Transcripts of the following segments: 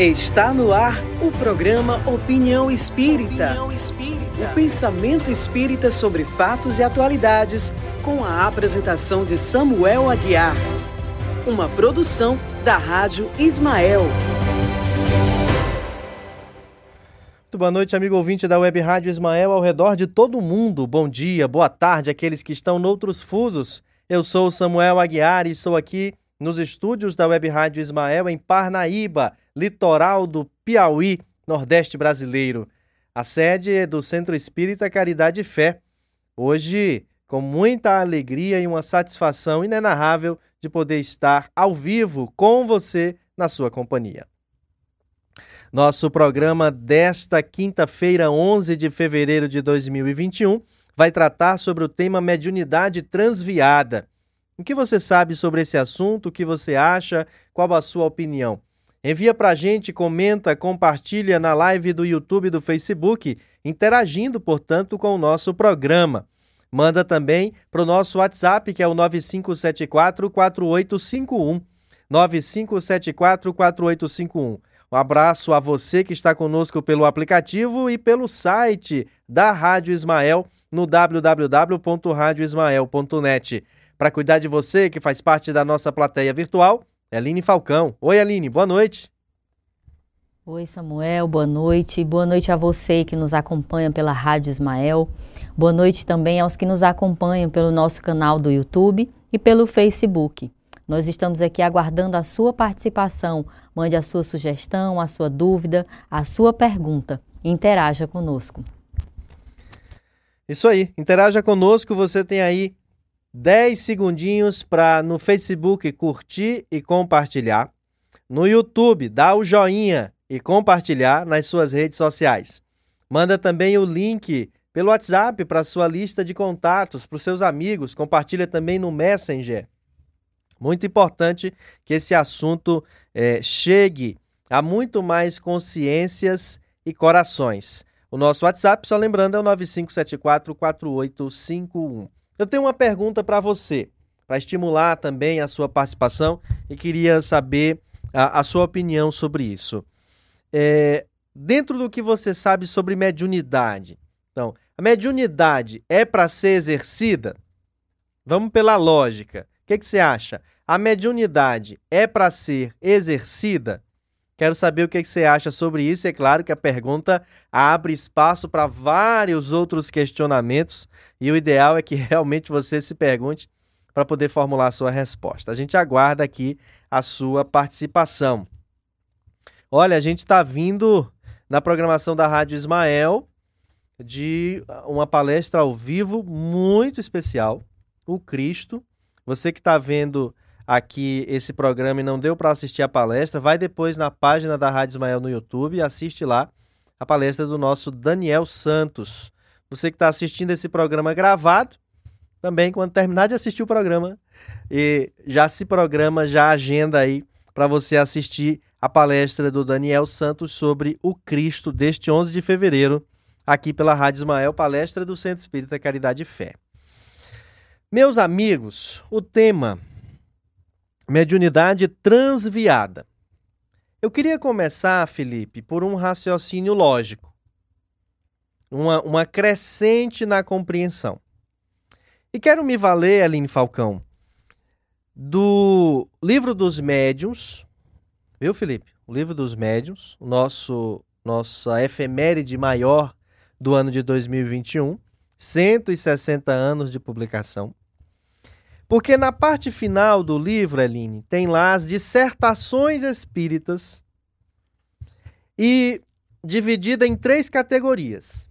Está no ar o programa Opinião Espírita. Opinião Espírita. O pensamento espírita sobre fatos e atualidades, com a apresentação de Samuel Aguiar. Uma produção da Rádio Ismael. Muito boa noite, amigo ouvinte da Web Rádio Ismael ao redor de todo o mundo. Bom dia, boa tarde àqueles que estão noutros fusos. Eu sou Samuel Aguiar e estou aqui nos estúdios da Web Rádio Ismael em Parnaíba, litoral do Piauí, Nordeste brasileiro. A sede é do Centro Espírita Caridade e Fé. Hoje, com muita alegria e uma satisfação inenarrável de poder estar ao vivo com você na sua companhia. Nosso programa desta quinta-feira, 11 de fevereiro de 2021, vai tratar sobre o tema mediunidade transviada. O que você sabe sobre esse assunto? O que você acha? Qual a sua opinião? Envia para a gente, comenta, compartilha na live do YouTube e do Facebook, interagindo, portanto, com o nosso programa. Manda também para o nosso WhatsApp, que é o 9574-4851. 9574-4851. Um abraço a você que está conosco pelo aplicativo e pelo site da Rádio Ismael no www.radioismael.net. Para cuidar de você, que faz parte da nossa plateia virtual, Aline Falcão. Oi, Aline, boa noite. Oi, Samuel, boa noite. Boa noite a você que nos acompanha pela Rádio Ismael. Boa noite também aos que nos acompanham pelo nosso canal do YouTube e pelo Facebook. Nós estamos aqui aguardando a sua participação. Mande a sua sugestão, a sua dúvida, a sua pergunta. Interaja conosco. Isso aí, interaja conosco. Você tem aí 10 segundinhos para no Facebook curtir e compartilhar. No YouTube, dá o joinha e compartilhar nas suas redes sociais. Manda também o link pelo WhatsApp para sua lista de contatos, para os seus amigos. Compartilha também no Messenger. Muito importante que esse assunto é, chegue a muito mais consciências e corações. O nosso WhatsApp, só lembrando, é o 9574 4851. Eu tenho uma pergunta para você, para estimular também a sua participação e queria saber a, a sua opinião sobre isso. É, dentro do que você sabe sobre mediunidade, então, a mediunidade é para ser exercida? Vamos pela lógica. O que, que você acha? A mediunidade é para ser exercida? Quero saber o que você acha sobre isso. É claro que a pergunta abre espaço para vários outros questionamentos e o ideal é que realmente você se pergunte para poder formular a sua resposta. A gente aguarda aqui a sua participação. Olha, a gente está vindo na programação da Rádio Ismael de uma palestra ao vivo muito especial, o Cristo. Você que está vendo aqui esse programa e não deu para assistir a palestra, vai depois na página da Rádio Ismael no YouTube e assiste lá a palestra do nosso Daniel Santos. Você que está assistindo esse programa gravado, também quando terminar de assistir o programa, e já se programa, já agenda aí para você assistir a palestra do Daniel Santos sobre o Cristo deste 11 de fevereiro, aqui pela Rádio Ismael, palestra do Centro Espírita Caridade e Fé. Meus amigos, o tema Mediunidade transviada. Eu queria começar, Felipe, por um raciocínio lógico, uma, uma crescente na compreensão. E quero me valer, Aline Falcão, do livro dos médiuns, viu, Felipe? O livro dos médiuns, nosso nossa efeméride maior do ano de 2021, 160 anos de publicação. Porque na parte final do livro, Eline, tem lá as dissertações espíritas e dividida em três categorias.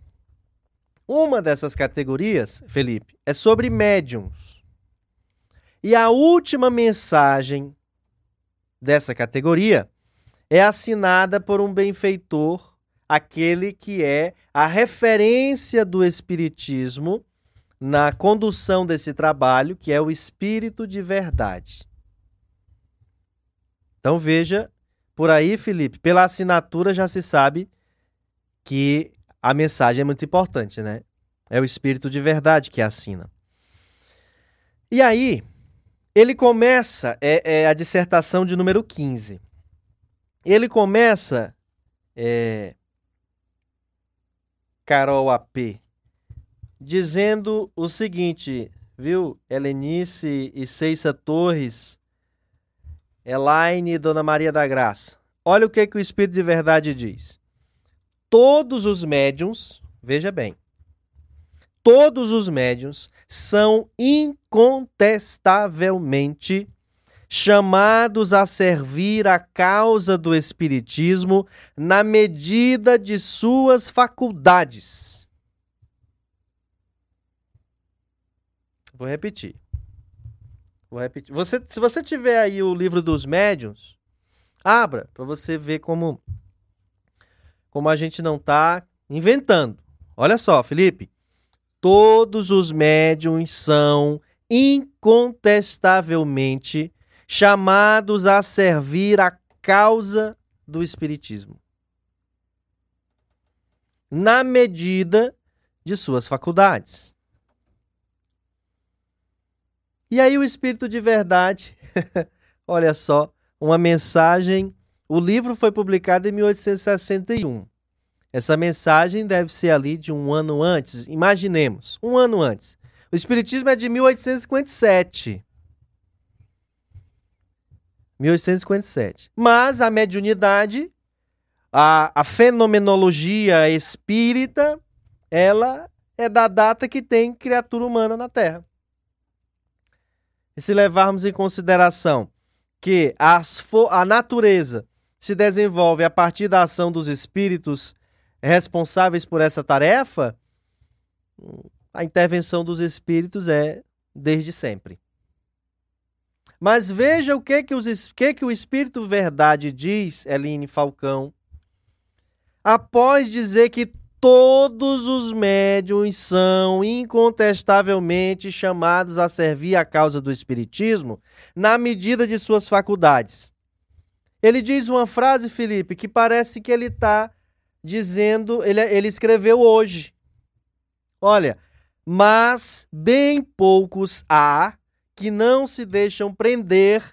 Uma dessas categorias, Felipe, é sobre médiums. E a última mensagem dessa categoria é assinada por um benfeitor, aquele que é a referência do Espiritismo na condução desse trabalho, que é o espírito de verdade. Então veja, por aí, Felipe, pela assinatura já se sabe que a mensagem é muito importante, né? É o espírito de verdade que assina. E aí, ele começa, é, é a dissertação de número 15. ele começa, é, Carol AP, dizendo o seguinte, viu? Helenice e Ceissa Torres, Elaine e Dona Maria da Graça. Olha o que, que o Espírito de Verdade diz. Todos os médiums, veja bem, todos os médiums são incontestavelmente chamados a servir a causa do Espiritismo na medida de suas faculdades. Vou repetir. Vou repetir. Você, se você tiver aí o livro dos médiuns, abra para você ver como como a gente não está inventando. Olha só, Felipe. Todos os médiums são incontestavelmente chamados a servir a causa do Espiritismo. Na medida de suas faculdades. E aí, o Espírito de Verdade, olha só, uma mensagem. O livro foi publicado em 1861. Essa mensagem deve ser ali de um ano antes. Imaginemos, um ano antes. O Espiritismo é de 1857. 1857. Mas a mediunidade, a, a fenomenologia espírita, ela é da data que tem criatura humana na Terra. E se levarmos em consideração que a natureza se desenvolve a partir da ação dos espíritos responsáveis por essa tarefa, a intervenção dos espíritos é desde sempre. Mas veja o que que, os, que que o Espírito Verdade diz, Eline Falcão, após dizer que todos os médiums são incontestavelmente chamados a servir a causa do Espiritismo na medida de suas faculdades. Ele diz uma frase, Felipe, que parece que ele está dizendo, ele, ele escreveu hoje. Olha, mas bem poucos há que não se deixam prender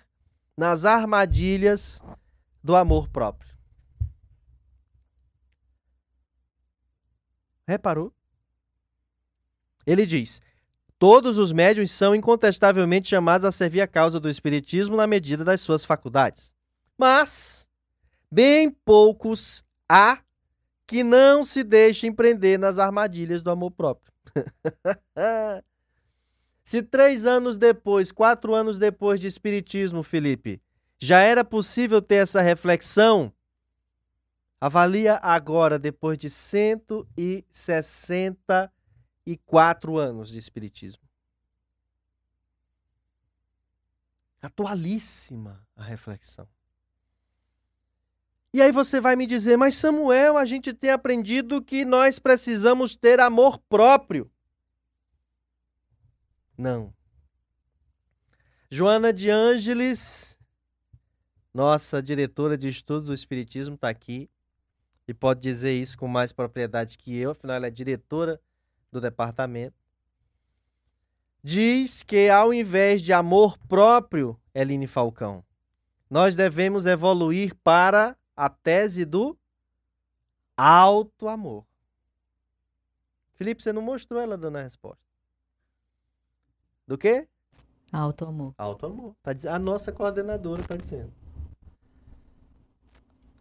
nas armadilhas do amor próprio. Reparou? Ele diz: Todos os médiuns são incontestavelmente chamados a servir a causa do Espiritismo na medida das suas faculdades. Mas, bem poucos há que não se deixem prender nas armadilhas do amor próprio. Se três anos depois, quatro anos depois de Espiritismo, Felipe, já era possível ter essa reflexão, avalia agora, depois de 164 anos de Espiritismo. Atualíssima a reflexão. E aí você vai me dizer, mas Samuel, a gente tem aprendido que nós precisamos ter amor próprio. Não. Joana de Ângeles, nossa diretora de estudos do Espiritismo, está aqui e pode dizer isso com mais propriedade que eu, afinal, ela é diretora do departamento. Diz que ao invés de amor próprio, Eline Falcão, nós devemos evoluir para a tese do alto amor. Felipe, você não mostrou ela dando a resposta. Do quê? Alto amor. Alto amor. Tá, a nossa coordenadora está dizendo.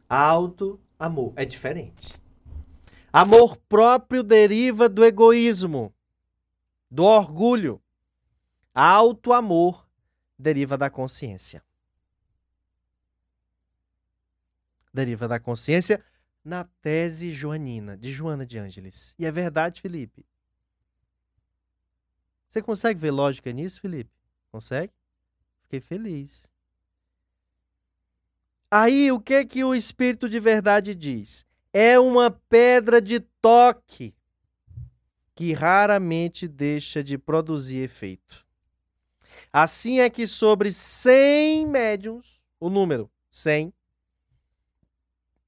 Alto amor. É diferente. Amor próprio deriva do egoísmo, do orgulho. Alto amor deriva da consciência. Deriva da consciência na tese joanina, de Joana de Ângeles. E é verdade, Felipe. Você consegue ver lógica nisso, Felipe? Consegue? Fiquei feliz. Aí, o que que o Espírito de Verdade diz? É uma pedra de toque que raramente deixa de produzir efeito. Assim é que sobre 100 médiums, o número 100,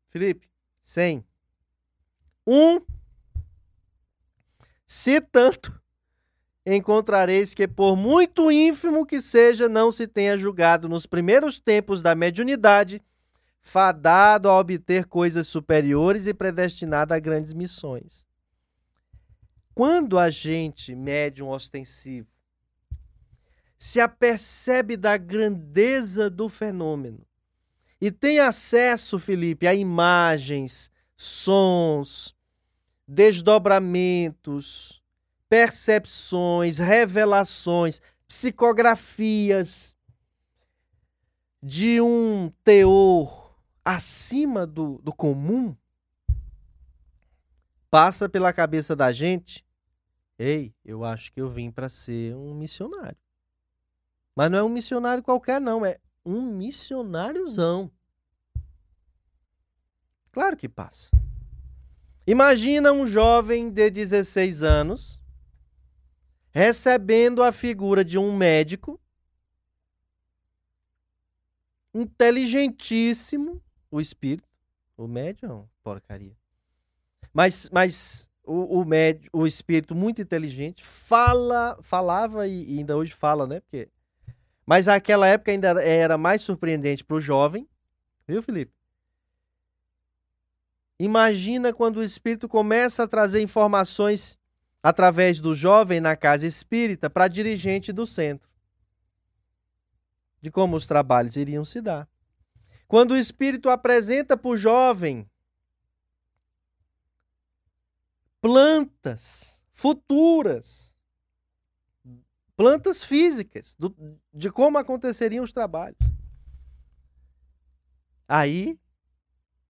Felipe, 100, um, se tanto, encontrareis que, por muito ínfimo que seja, não se tenha julgado nos primeiros tempos da mediunidade, fadado a obter coisas superiores e predestinado a grandes missões. Quando a gente, médium ostensivo, se apercebe da grandeza do fenômeno e tem acesso, Felipe, a imagens, sons, desdobramentos, percepções, revelações, psicografias de um teor acima do, do comum, passa pela cabeça da gente Ei, eu acho que eu vim para ser um missionário. Mas não é um missionário qualquer, não. É um missionáriozão. Claro que passa. Imagina um jovem de 16 anos recebendo a figura de um médico inteligentíssimo, o espírito, o médium, é uma porcaria. Mas, mas o, o, médio, o espírito muito inteligente fala, falava e, e ainda hoje fala, né? Porque, mas naquela época ainda era mais surpreendente para o jovem, viu, Felipe? Imagina quando o espírito começa a trazer informações através do jovem na casa espírita para dirigente do centro, de como os trabalhos iriam se dar. Quando o espírito apresenta para o jovem plantas futuras, plantas físicas, do, de como aconteceriam os trabalhos. Aí,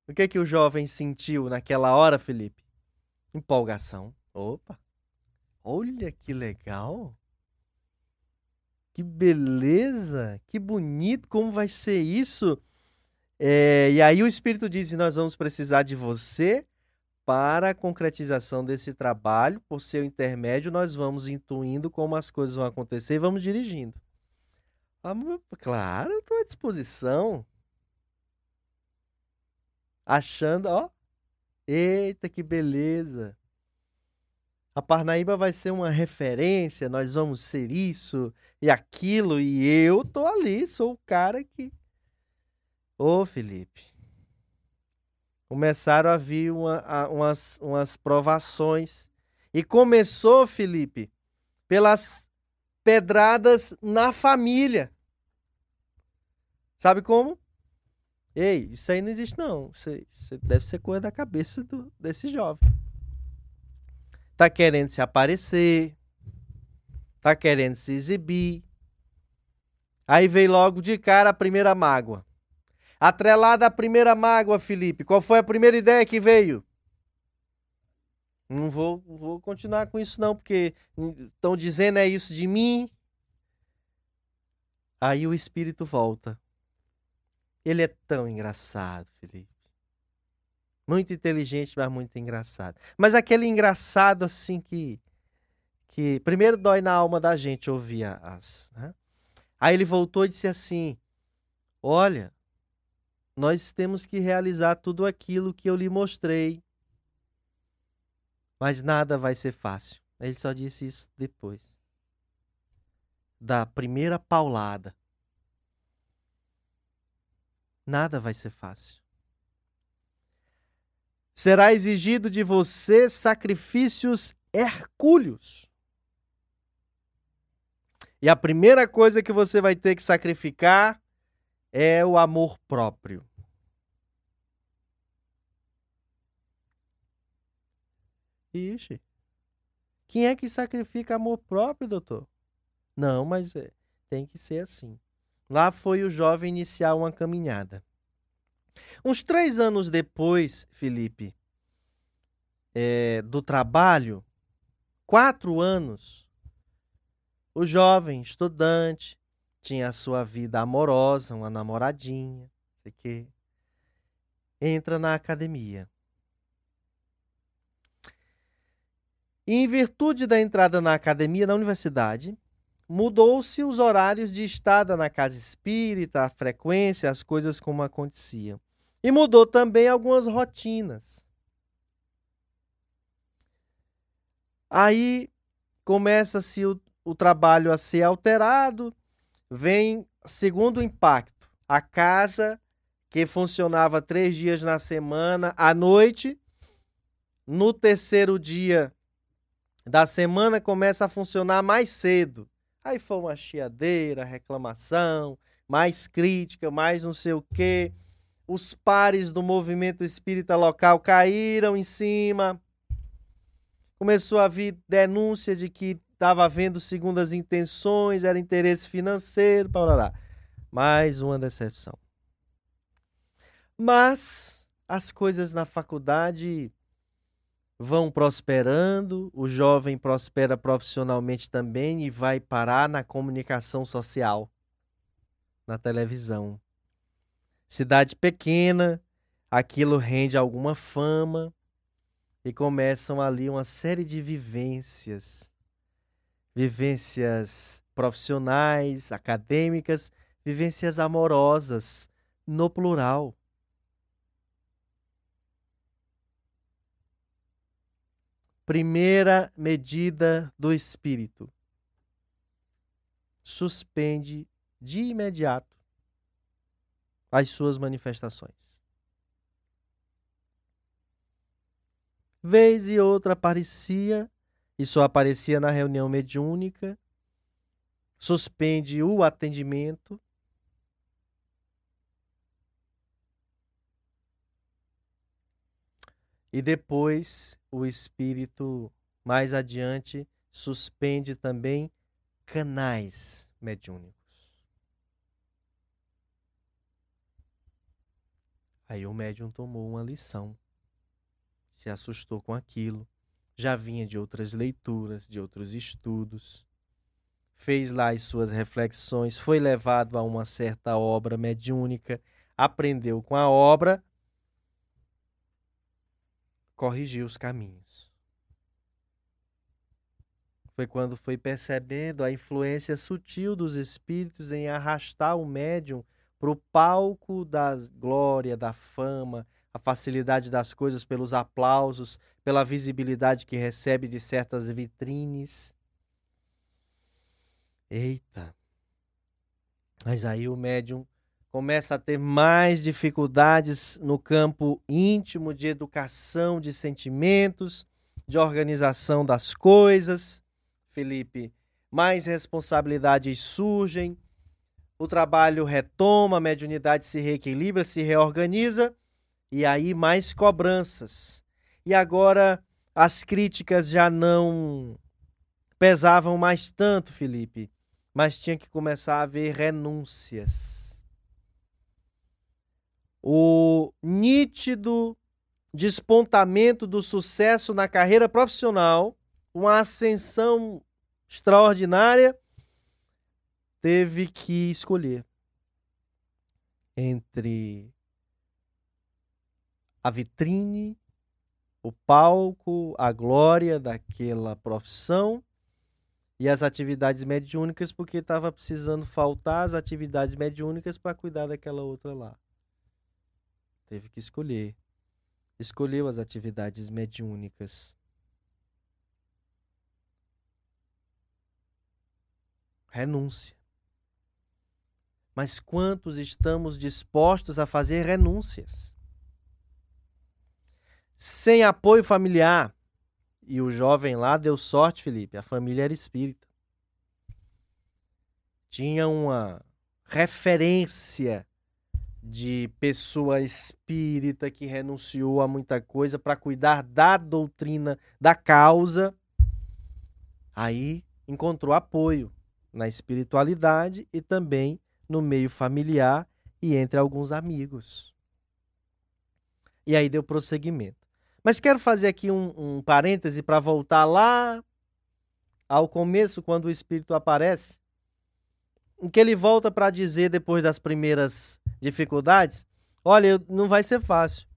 o que que o jovem sentiu naquela hora, Felipe? Empolgação. Opa, olha que legal. Que beleza, que bonito, como vai ser isso? É, e aí o Espírito diz: Nós vamos precisar de você para a concretização desse trabalho, por seu intermédio, nós vamos intuindo como as coisas vão acontecer e vamos dirigindo. Ah, claro, estou à disposição. Achando, ó. Eita, que beleza. A Parnaíba vai ser uma referência, nós vamos ser isso e aquilo, e eu tô ali, sou o cara que. Ô, Felipe, começaram a vir uma, a, umas, umas provações. E começou, Felipe, pelas pedradas na família. Sabe como? Ei, isso aí não existe, não. Isso, isso deve ser coisa da cabeça do, desse jovem. Tá querendo se aparecer. Tá querendo se exibir. Aí veio logo de cara a primeira mágoa. Atrelada à primeira mágoa, Felipe, qual foi a primeira ideia que veio? Não vou, vou continuar com isso não, porque estão dizendo é isso de mim. Aí o espírito volta. Ele é tão engraçado, Felipe. Muito inteligente, mas muito engraçado. Mas aquele engraçado assim que que primeiro dói na alma da gente ouvir as. Né? Aí ele voltou e disse assim: Olha, nós temos que realizar tudo aquilo que eu lhe mostrei. Mas nada vai ser fácil. Ele só disse isso depois da primeira paulada. Nada vai ser fácil. Será exigido de você sacrifícios hercúleos. E a primeira coisa que você vai ter que sacrificar é o amor próprio. Ixi. Quem é que sacrifica amor próprio, doutor? Não, mas é, tem que ser assim. Lá foi o jovem iniciar uma caminhada. Uns três anos depois, Felipe, é, do trabalho, quatro anos, o jovem estudante tinha a sua vida amorosa, uma namoradinha, sei que, entra na academia. E em virtude da entrada na academia, na universidade, mudou-se os horários de estada na casa espírita, a frequência, as coisas como aconteciam. E mudou também algumas rotinas. Aí começa-se o, o trabalho a ser alterado, vem segundo impacto, a casa que funcionava três dias na semana, à noite. No terceiro dia da semana começa a funcionar mais cedo. Aí foi uma chiadeira, reclamação, mais crítica, mais não sei o quê. Os pares do movimento espírita local caíram em cima. Começou a vir denúncia de que estava havendo segundas intenções, era interesse financeiro, lá. Mais uma decepção. Mas as coisas na faculdade vão prosperando, o jovem prospera profissionalmente também e vai parar na comunicação social, na televisão. Cidade pequena, aquilo rende alguma fama e começam ali uma série de vivências. Vivências profissionais, acadêmicas, vivências amorosas, no plural. Primeira medida do espírito: suspende de imediato as suas manifestações. Vez e outra aparecia, e só aparecia na reunião mediúnica, suspende o atendimento. E depois o espírito, mais adiante, suspende também canais mediúnicos. Aí o médium tomou uma lição, se assustou com aquilo, já vinha de outras leituras, de outros estudos, fez lá as suas reflexões, foi levado a uma certa obra mediúnica, aprendeu com a obra corrigiu os caminhos. Foi quando foi percebendo a influência sutil dos espíritos em arrastar o médium para o palco da glória, da fama, a facilidade das coisas pelos aplausos, pela visibilidade que recebe de certas vitrines. Eita! Mas aí o médium começa a ter mais dificuldades no campo íntimo de educação de sentimentos, de organização das coisas. Felipe, mais responsabilidades surgem, o trabalho retoma, a mediunidade se reequilibra, se reorganiza e aí mais cobranças. E agora as críticas já não pesavam mais tanto, Felipe, mas tinha que começar a haver renúncias o nítido despontamento do sucesso na carreira profissional, uma ascensão extraordinária, teve que escolher entre a vitrine, o palco, a glória daquela profissão e as atividades mediúnicas, porque estava precisando faltar as atividades mediúnicas para cuidar daquela outra lá. Teve que escolher. Escolheu as atividades mediúnicas. Renúncia. Mas quantos estamos dispostos a fazer renúncias? Sem apoio familiar. E o jovem lá deu sorte, Felipe. A família era espírita. Tinha uma referência de pessoa espírita que renunciou a muita coisa para cuidar da doutrina, da causa, aí encontrou apoio na espiritualidade e também no meio familiar e entre alguns amigos. E aí deu prosseguimento. Mas quero fazer aqui um, um parêntese para voltar lá ao começo, quando o Espírito aparece, em que ele volta para dizer, depois das primeiras dificuldades, olha, não vai ser fácil.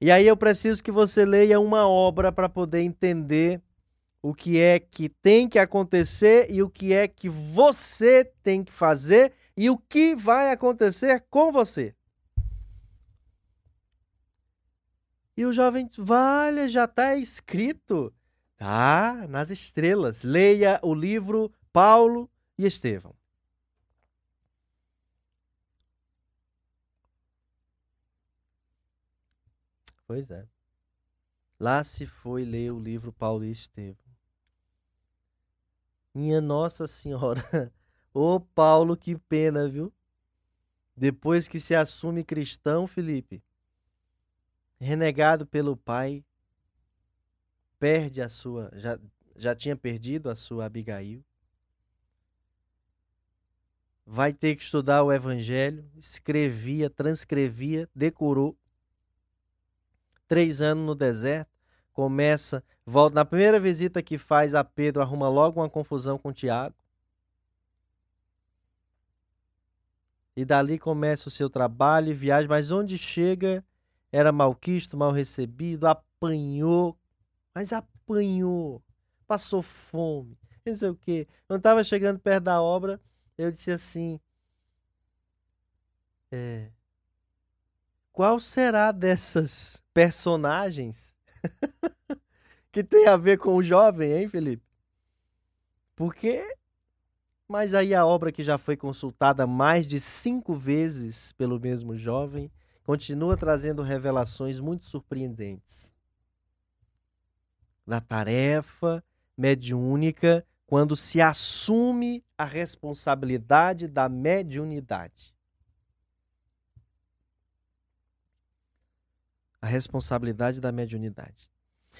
E aí eu preciso que você leia uma obra para poder entender o que é que tem que acontecer e o que é que você tem que fazer e o que vai acontecer com você. E o jovem, vale, já está escrito. Tá, nas estrelas. Leia o livro Paulo e Estevão. Pois é. Lá se foi ler o livro Paulo e Estevão. Minha Nossa Senhora. Ô Paulo, que pena, viu? Depois que se assume cristão, Felipe, renegado pelo pai, perde a sua, já, já tinha perdido a sua Abigail. Vai ter que estudar o evangelho, escrevia, transcrevia, decorou. Três anos no deserto, começa, volta na primeira visita que faz a Pedro, arruma logo uma confusão com Tiago. E dali começa o seu trabalho e viagem, mas onde chega era malquisto, mal recebido, apanhou, mas apanhou, passou fome, não sei o quê. Quando estava chegando perto da obra, eu disse assim: é, qual será dessas personagens que tem a ver com o jovem, hein, Felipe? Porque mas aí a obra que já foi consultada mais de cinco vezes pelo mesmo jovem continua trazendo revelações muito surpreendentes. Da tarefa mediúnica quando se assume a responsabilidade da mediunidade. A responsabilidade da mediunidade.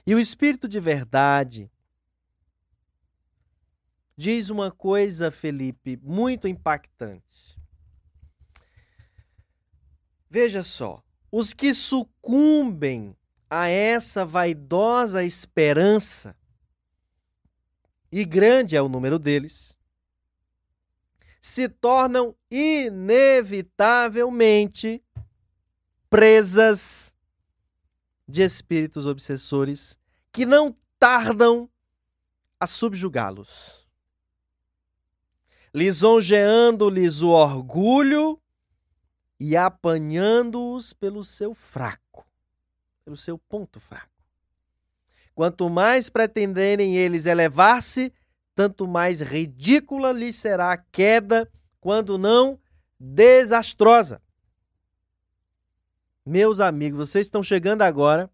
E o espírito de verdade diz uma coisa, Felipe, muito impactante. Veja só, os que sucumbem a essa vaidosa esperança, e grande é o número deles, se tornam inevitavelmente presas de espíritos obsessores que não tardam a subjugá-los lisonjeando-lhes o orgulho e apanhando-os pelo seu fraco, pelo seu ponto fraco. Quanto mais pretenderem eles elevar-se, tanto mais ridícula lhes será a queda, quando não desastrosa. Meus amigos, vocês estão chegando agora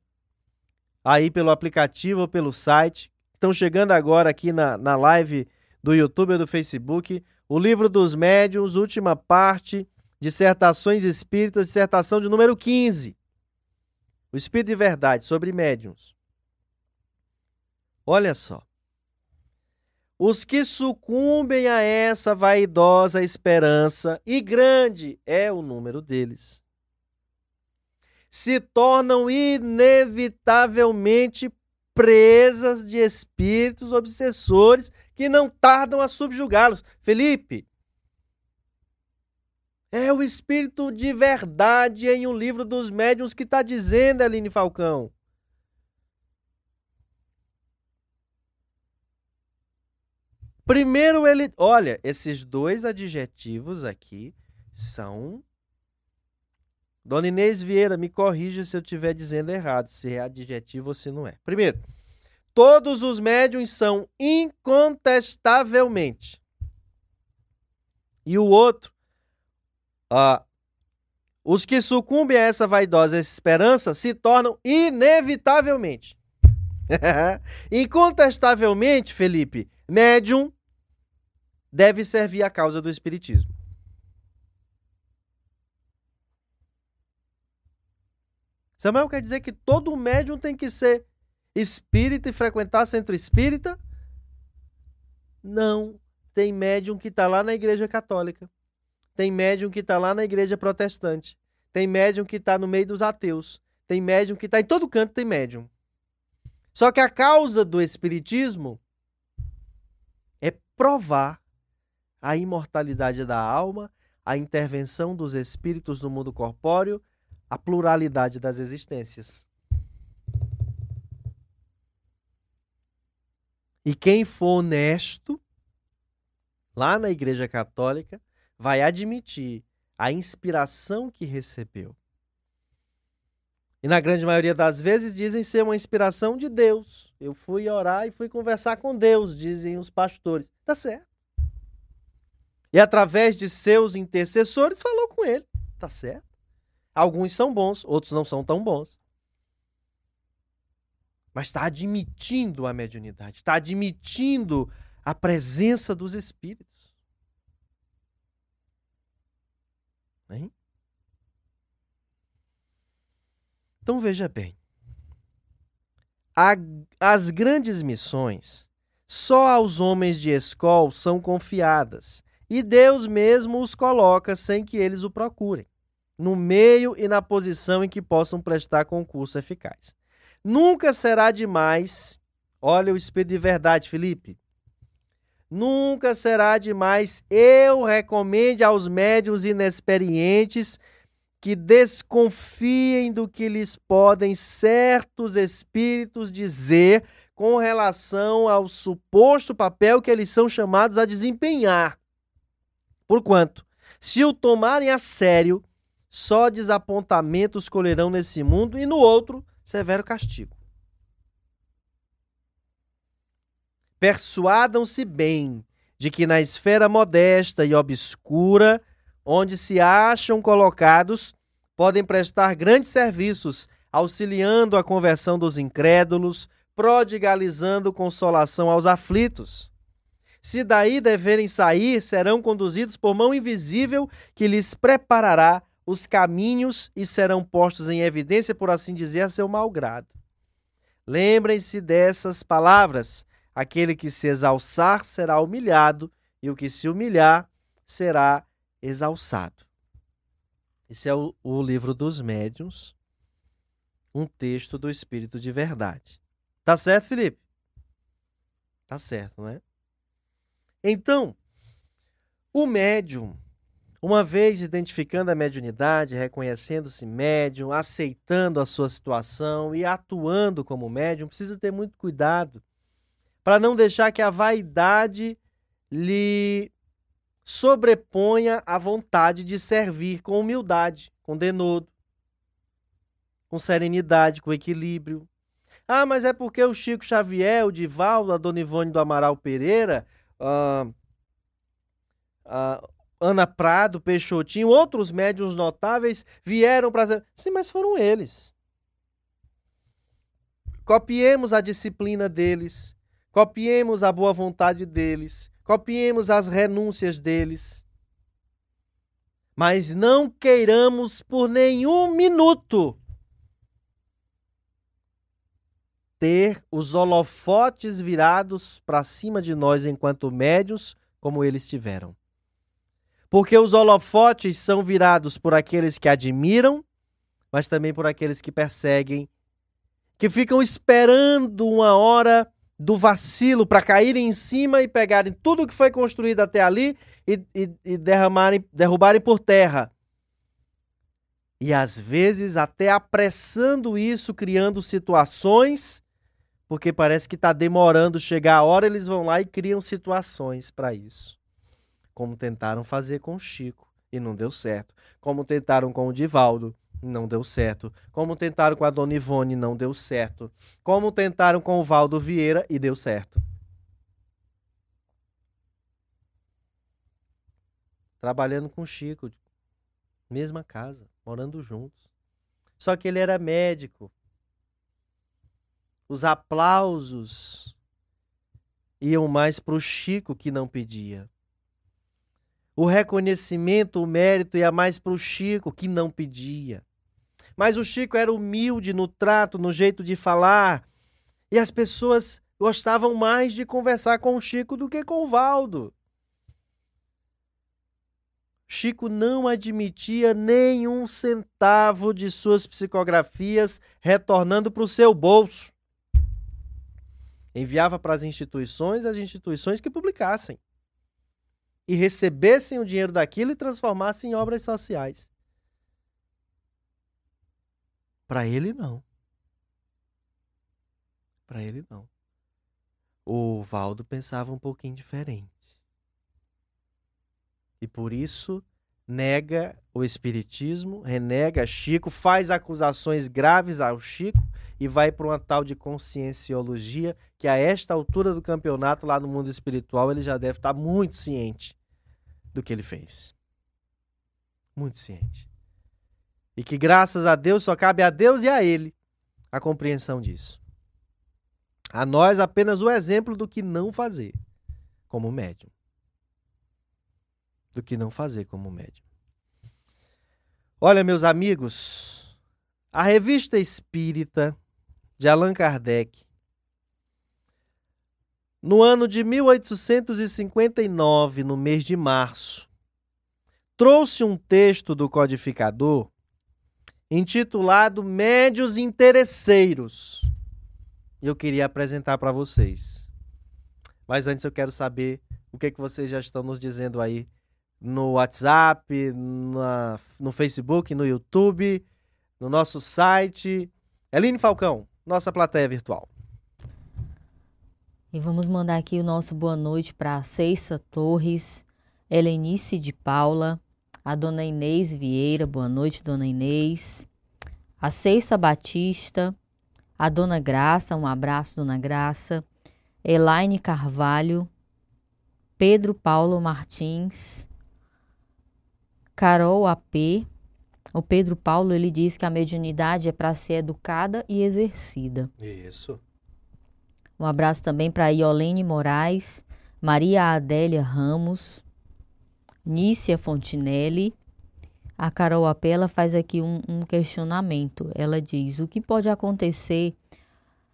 aí pelo aplicativo ou pelo site, estão chegando agora aqui na, na live do YouTube ou do Facebook, o livro dos médiuns, última parte, dissertações espíritas, dissertação de número 15. O Espírito de Verdade sobre médiuns. Olha só. Os que sucumbem a essa vaidosa esperança, e grande é o número deles, se tornam inevitavelmente presas de espíritos obsessores que não tardam a subjugá-los. Felipe, é o espírito de verdade em um livro dos médiuns que está dizendo, Aline Falcão. Primeiro ele, olha, esses dois adjetivos aqui são Dona Inês Vieira, me corrija se eu estiver dizendo errado, se é adjetivo ou se não é. Primeiro, todos os médiums são incontestavelmente. E o outro, uh, os que sucumbem a essa vaidosa esperança se tornam inevitavelmente. Incontestavelmente, Felipe, médium deve servir a causa do Espiritismo. Samuel quer dizer que todo médium tem que ser espírita e frequentar centro espírita? Não. Tem médium que está lá na igreja católica. Tem médium que está lá na igreja protestante. Tem médium que está no meio dos ateus. Tem médium que está em todo canto, tem médium. Só que a causa do espiritismo é provar a imortalidade da alma, a intervenção dos espíritos no mundo corpóreo a pluralidade das existências. E quem for honesto, lá na Igreja Católica, vai admitir a inspiração que recebeu. E na grande maioria das vezes dizem ser uma inspiração de Deus. Eu fui orar e fui conversar com Deus, dizem os pastores. Tá certo. E através de seus intercessores falou com ele. Tá certo. Alguns são bons, outros não são tão bons. Mas está admitindo a mediunidade, está admitindo a presença dos espíritos. Hein? Então veja bem, a, as grandes missões só aos homens de escola são confiadas e Deus mesmo os coloca sem que eles o procurem, no meio e na posição em que possam prestar concurso eficaz. Nunca será demais, olha o espírito de verdade, Felipe. Nunca será demais eu recomende aos médios inexperientes que desconfiem do que lhes podem certos espíritos dizer com relação ao suposto papel que eles são chamados a desempenhar. Porquanto, se o tomarem a sério, só desapontamentos colherão nesse mundo e no outro severo castigo. Persuadam-se bem de que na esfera modesta e obscura onde se acham colocados, podem prestar grandes serviços, auxiliando a conversão dos incrédulos, prodigalizando consolação aos aflitos. Se daí deverem sair, serão conduzidos por mão invisível que lhes preparará os caminhos e serão postos em evidência, por assim dizer, a seu malgrado. Lembrem-se dessas palavras: aquele que se exalçar será humilhado, e o que se humilhar será exalçado. Esse é o, o livro dos médiuns, um texto do Espírito de Verdade. Tá certo, Felipe? Tá certo, não é? Então, o médium, uma vez identificando a mediunidade, reconhecendo-se médium, aceitando a sua situação e atuando como médium, precisa ter muito cuidado para não deixar que a vaidade lhe sobreponha a vontade de servir com humildade, com denodo, com serenidade, com equilíbrio. Ah, mas é porque o Chico Xavier, o Divaldo, a Dona Ivone do Amaral Pereira, a, a Ana Prado, Peixotinho, outros médiums notáveis vieram para... Sim, mas foram eles. Copiemos a disciplina deles, copiemos a boa vontade deles, copiemos as renúncias deles. Mas não queiramos por nenhum minuto ter os holofotes virados para cima de nós enquanto médios, como eles tiveram. Porque os holofotes são virados por aqueles que admiram, mas também por aqueles que perseguem, que ficam esperando uma hora do vacilo para caírem em cima e pegarem tudo que foi construído até ali e, e, e derramarem, derrubarem por terra. E às vezes até apressando isso, criando situações, porque parece que está demorando chegar a hora, eles vão lá e criam situações para isso. Como tentaram fazer com o Chico e não deu certo. Como tentaram com o Divaldo não deu certo. Como tentaram com a Dona Ivone, não deu certo. Como tentaram com o Valdo Vieira e deu certo. Trabalhando com o Chico, mesma casa, morando juntos. Só que ele era médico. Os aplausos iam mais para o Chico que não pedia. O reconhecimento, o mérito ia mais para o Chico que não pedia. Mas o Chico era humilde no trato, no jeito de falar. E as pessoas gostavam mais de conversar com o Chico do que com o Valdo. Chico não admitia nenhum centavo de suas psicografias retornando para o seu bolso. Enviava para as instituições as instituições que publicassem e recebessem o dinheiro daquilo e transformassem em obras sociais. Para ele, não. Para ele, não. O Valdo pensava um pouquinho diferente. E por isso nega o espiritismo, renega Chico, faz acusações graves ao Chico e vai para uma tal de conscienciologia que a esta altura do campeonato lá no mundo espiritual ele já deve estar muito ciente do que ele fez. Muito ciente. E que graças a Deus só cabe a Deus e a Ele a compreensão disso. A nós apenas o exemplo do que não fazer como médium. Do que não fazer como médium. Olha, meus amigos, a revista espírita de Allan Kardec, no ano de 1859, no mês de março, trouxe um texto do codificador intitulado Médios Interesseiros. Eu queria apresentar para vocês. Mas antes eu quero saber o que, é que vocês já estão nos dizendo aí no WhatsApp, na, no Facebook, no YouTube, no nosso site. Eline Falcão, nossa plateia virtual. E vamos mandar aqui o nosso boa noite para Ceissa Torres, Helenice de Paula, a dona Inês Vieira, boa noite, dona Inês, a Ceissa Batista, a dona Graça, um abraço, dona Graça, Elaine Carvalho, Pedro Paulo Martins, Carol AP. O Pedro Paulo ele diz que a mediunidade é para ser educada e exercida. Isso. Um abraço também para Iolene Moraes, Maria Adélia Ramos, Nícia Fontinelli. A Carol Apela faz aqui um, um questionamento. Ela diz: o que pode acontecer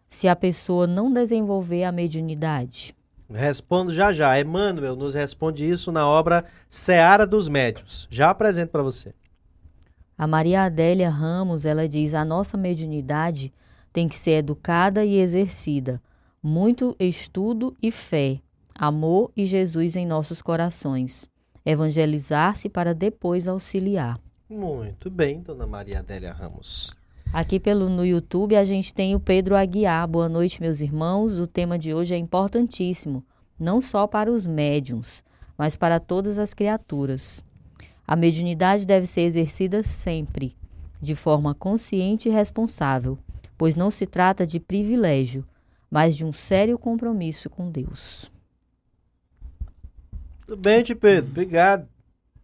se a pessoa não desenvolver a mediunidade? Respondo já já. Emmanuel nos responde isso na obra Seara dos Médios. Já apresento para você. A Maria Adélia Ramos, ela diz: a nossa mediunidade tem que ser educada e exercida. Muito estudo e fé, amor e Jesus em nossos corações evangelizar-se para depois auxiliar. Muito bem, dona Maria Adélia Ramos. Aqui pelo no YouTube a gente tem o Pedro Aguiar. Boa noite, meus irmãos. O tema de hoje é importantíssimo, não só para os médiums, mas para todas as criaturas. A mediunidade deve ser exercida sempre, de forma consciente e responsável, pois não se trata de privilégio, mas de um sério compromisso com Deus. Tudo bem, Tio Pedro. Obrigado.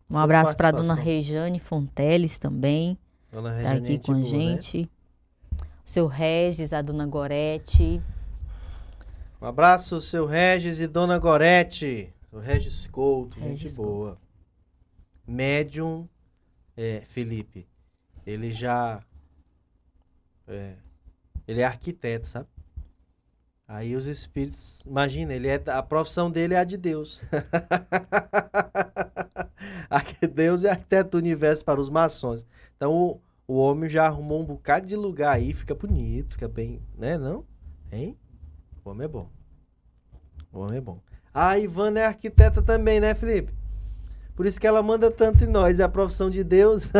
Um abraço para dona Rejane Fonteles também. Dona tá Rejane tá aqui com a né? gente. Né? Seu Regis, a dona Gorete. Um abraço, seu Regis e dona Gorete. O Regis Couto, Regis gente Couto. boa. Médium, é, Felipe. Ele já. É, ele é arquiteto, sabe? Aí os espíritos, imagina, ele é a profissão dele é a de Deus. Deus é arquiteto do universo para os maçons. Então o, o homem já arrumou um bocado de lugar aí, fica bonito, fica bem, né, não? Hein? O homem é bom. O homem é bom. A Ivana é arquiteta também, né, Felipe? Por isso que ela manda tanto em nós, é a profissão de Deus.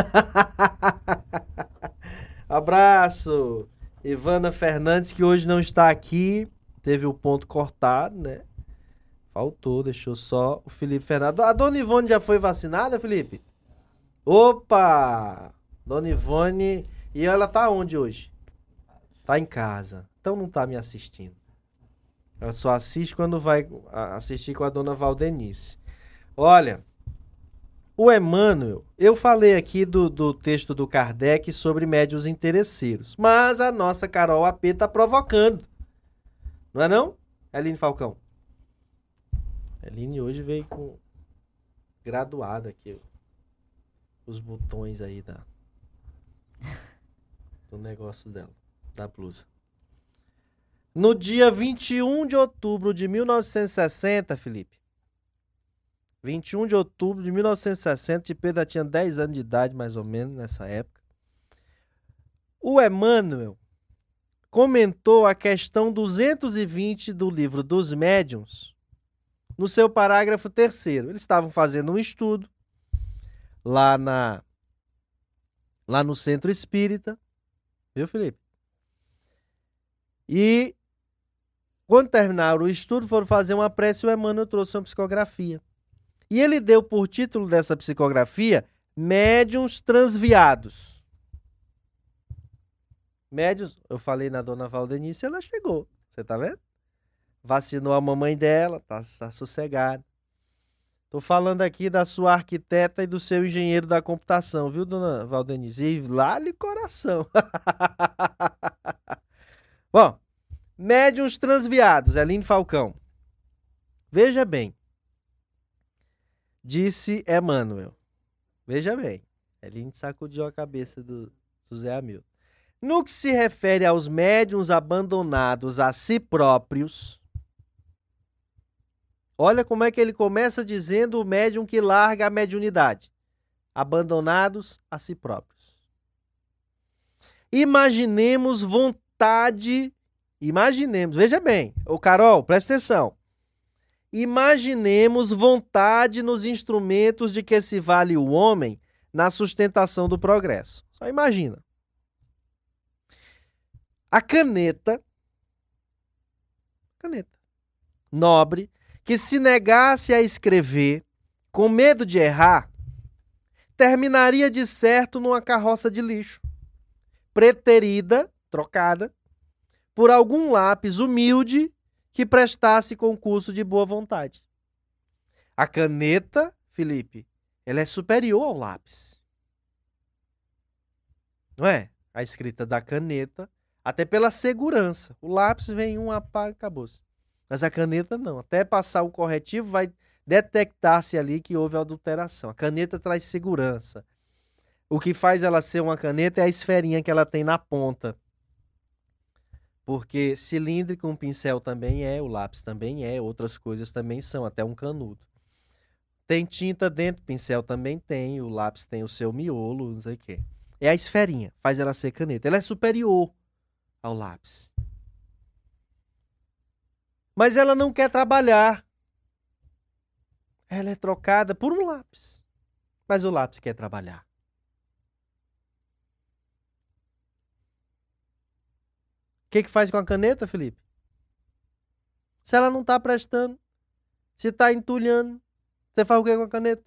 Abraço. Ivana Fernandes, que hoje não está aqui, teve o ponto cortado, né? Faltou, deixou só o Felipe Fernando. A Dona Ivone já foi vacinada, Felipe? Opa! Dona Ivone. E ela tá onde hoje? Tá em casa. Então não tá me assistindo. Ela só assiste quando vai assistir com a dona Valdenice. Olha, o Emmanuel, eu falei aqui do, do texto do Kardec sobre médios interesseiros, mas a nossa Carol AP tá provocando. Não é não, Aline Falcão? Aline hoje veio com graduada aqui. Os botões aí da do negócio dela, da blusa. No dia 21 de outubro de 1960, Felipe. 21 de outubro de 1960, de Pedro tinha 10 anos de idade, mais ou menos, nessa época. O Emmanuel comentou a questão 220 do livro dos médiuns no seu parágrafo terceiro. Eles estavam fazendo um estudo lá na lá no centro espírita, viu, Felipe? E quando terminaram o estudo, foram fazer uma prece e o Emmanuel trouxe uma psicografia. E ele deu por título dessa psicografia Médiuns Transviados. Médios, eu falei na dona Valdenice, ela chegou. Você tá vendo? Vacinou a mamãe dela, tá, tá sossegada. Tô falando aqui da sua arquiteta e do seu engenheiro da computação, viu, dona Valdenice? E lá lhe coração. Bom, Médiuns transviados, Eline Falcão. Veja bem. Disse Emmanuel. Veja bem. Eline sacudiu a cabeça do, do Zé Hamilton. No que se refere aos médiuns abandonados a si próprios, olha como é que ele começa dizendo o médium que larga a mediunidade. Abandonados a si próprios. Imaginemos vontade, imaginemos, veja bem, o Carol, presta atenção. Imaginemos vontade nos instrumentos de que se vale o homem na sustentação do progresso. Só imagina. A caneta, caneta, nobre, que se negasse a escrever com medo de errar, terminaria de certo numa carroça de lixo, preterida, trocada, por algum lápis humilde que prestasse concurso de boa vontade. A caneta, Felipe, ela é superior ao lápis. Não é? A escrita da caneta até pela segurança. O lápis vem um, apaga, acabou-se. Mas a caneta não. Até passar o corretivo vai detectar-se ali que houve adulteração. A caneta traz segurança. O que faz ela ser uma caneta é a esferinha que ela tem na ponta. Porque cilíndrico, um pincel também é, o lápis também é, outras coisas também são, até um canudo. Tem tinta dentro, pincel também tem, o lápis tem o seu miolo, não sei o quê. É a esferinha, faz ela ser caneta. Ela é superior ao lápis. Mas ela não quer trabalhar. Ela é trocada por um lápis. Mas o lápis quer trabalhar. O que, que faz com a caneta, Felipe? Se ela não está prestando, se está entulhando, você faz o que com a caneta?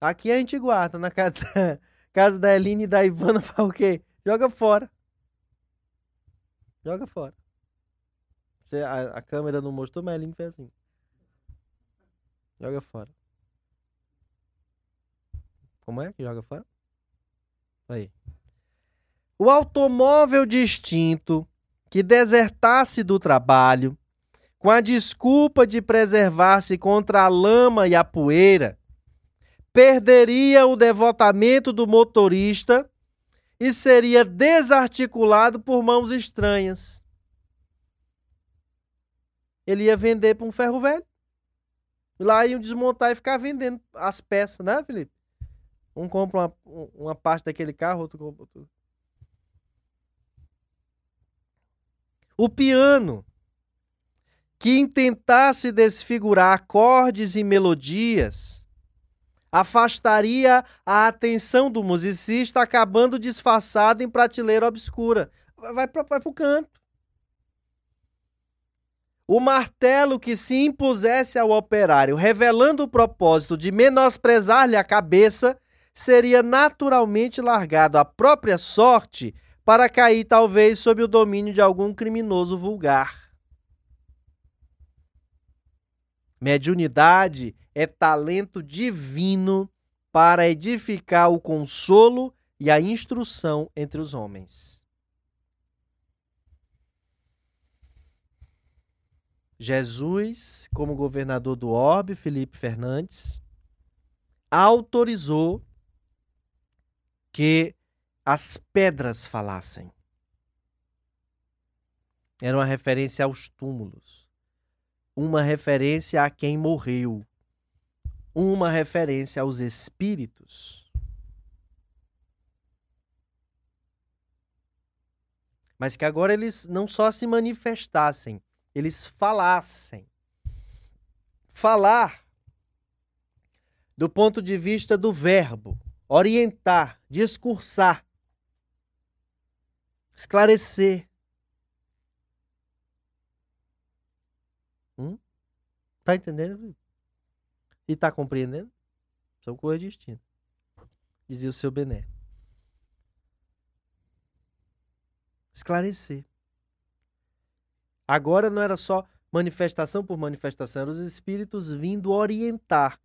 Aqui a gente guarda, na casa, da Eline e da Ivana, faz o quê? Joga fora. Joga fora. Você, a, a câmera não mostrou, mas ele fez assim. Joga fora. Como é que joga fora? Aí. O automóvel distinto que desertasse do trabalho, com a desculpa de preservar-se contra a lama e a poeira, perderia o devotamento do motorista e seria desarticulado por mãos estranhas. Ele ia vender para um ferro velho. Lá iam desmontar e ficar vendendo as peças, né, Felipe? Um compra uma, uma parte daquele carro, outro compra outro. O piano, que intentasse desfigurar acordes e melodias, afastaria a atenção do musicista, acabando disfarçado em prateleira obscura. Vai para o canto. O martelo que se impusesse ao operário, revelando o propósito de menosprezar-lhe a cabeça, seria naturalmente largado à própria sorte para cair talvez sob o domínio de algum criminoso vulgar. Mediunidade é talento divino para edificar o consolo e a instrução entre os homens. Jesus, como governador do Orbe, Felipe Fernandes, autorizou que as pedras falassem. Era uma referência aos túmulos, uma referência a quem morreu uma referência aos espíritos. Mas que agora eles não só se manifestassem, eles falassem. Falar do ponto de vista do verbo, orientar, discursar, esclarecer. Hum? Tá entendendo? E está compreendendo? São coisas distintas. Dizia o seu Bené. Esclarecer. Agora não era só manifestação por manifestação, eram os espíritos vindo orientar.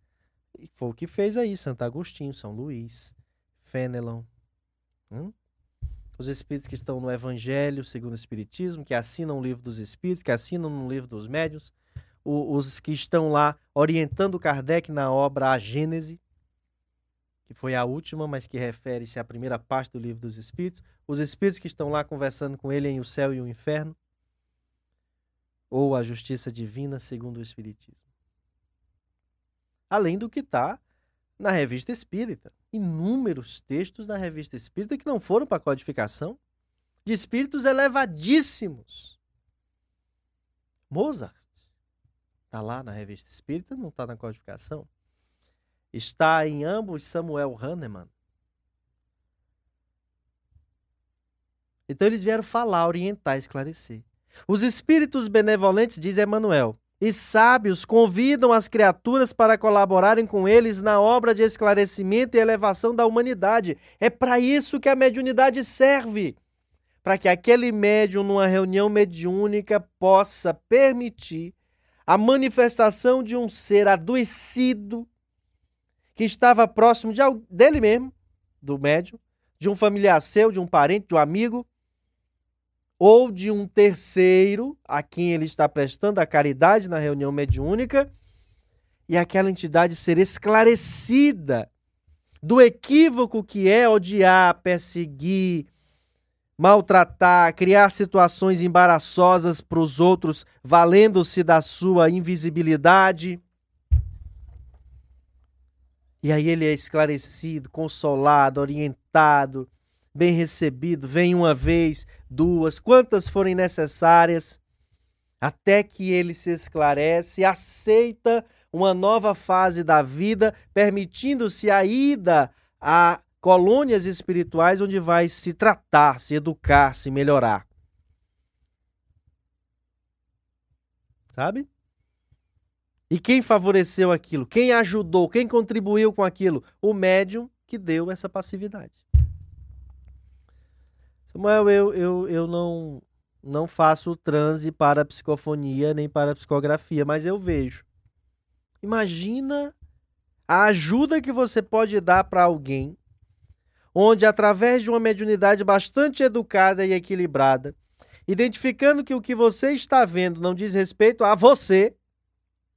E foi o que fez aí Santo Agostinho, São Luís, Fenelon. Hum? os espíritos que estão no Evangelho segundo o Espiritismo, que assinam o livro dos Espíritos, que assinam no livro dos Médios, os que estão lá orientando Kardec na obra A Gênese, que foi a última, mas que refere-se à primeira parte do livro dos Espíritos, os espíritos que estão lá conversando com ele em O Céu e o Inferno, ou a Justiça Divina segundo o Espiritismo. Além do que está na Revista Espírita. Inúmeros textos na Revista Espírita que não foram para codificação, de espíritos elevadíssimos. Mozart está lá na Revista Espírita, não está na codificação. Está em ambos Samuel Hahnemann. Então eles vieram falar, orientar, esclarecer. Os espíritos benevolentes, diz Emmanuel, e sábios convidam as criaturas para colaborarem com eles na obra de esclarecimento e elevação da humanidade. É para isso que a mediunidade serve. Para que aquele médium, numa reunião mediúnica, possa permitir a manifestação de um ser adoecido que estava próximo de, dele mesmo, do médium, de um familiar seu, de um parente, de um amigo, ou de um terceiro a quem ele está prestando a caridade na reunião mediúnica, e aquela entidade ser esclarecida do equívoco que é odiar, perseguir, maltratar, criar situações embaraçosas para os outros, valendo-se da sua invisibilidade. E aí ele é esclarecido, consolado, orientado, bem recebido, vem uma vez, duas, quantas forem necessárias, até que ele se esclarece, aceita uma nova fase da vida, permitindo-se a ida a colônias espirituais onde vai se tratar, se educar, se melhorar. Sabe? E quem favoreceu aquilo? Quem ajudou? Quem contribuiu com aquilo? O médium que deu essa passividade. Samuel, eu, eu, eu não, não faço transe para psicofonia nem para psicografia, mas eu vejo. Imagina a ajuda que você pode dar para alguém, onde através de uma mediunidade bastante educada e equilibrada, identificando que o que você está vendo não diz respeito a você,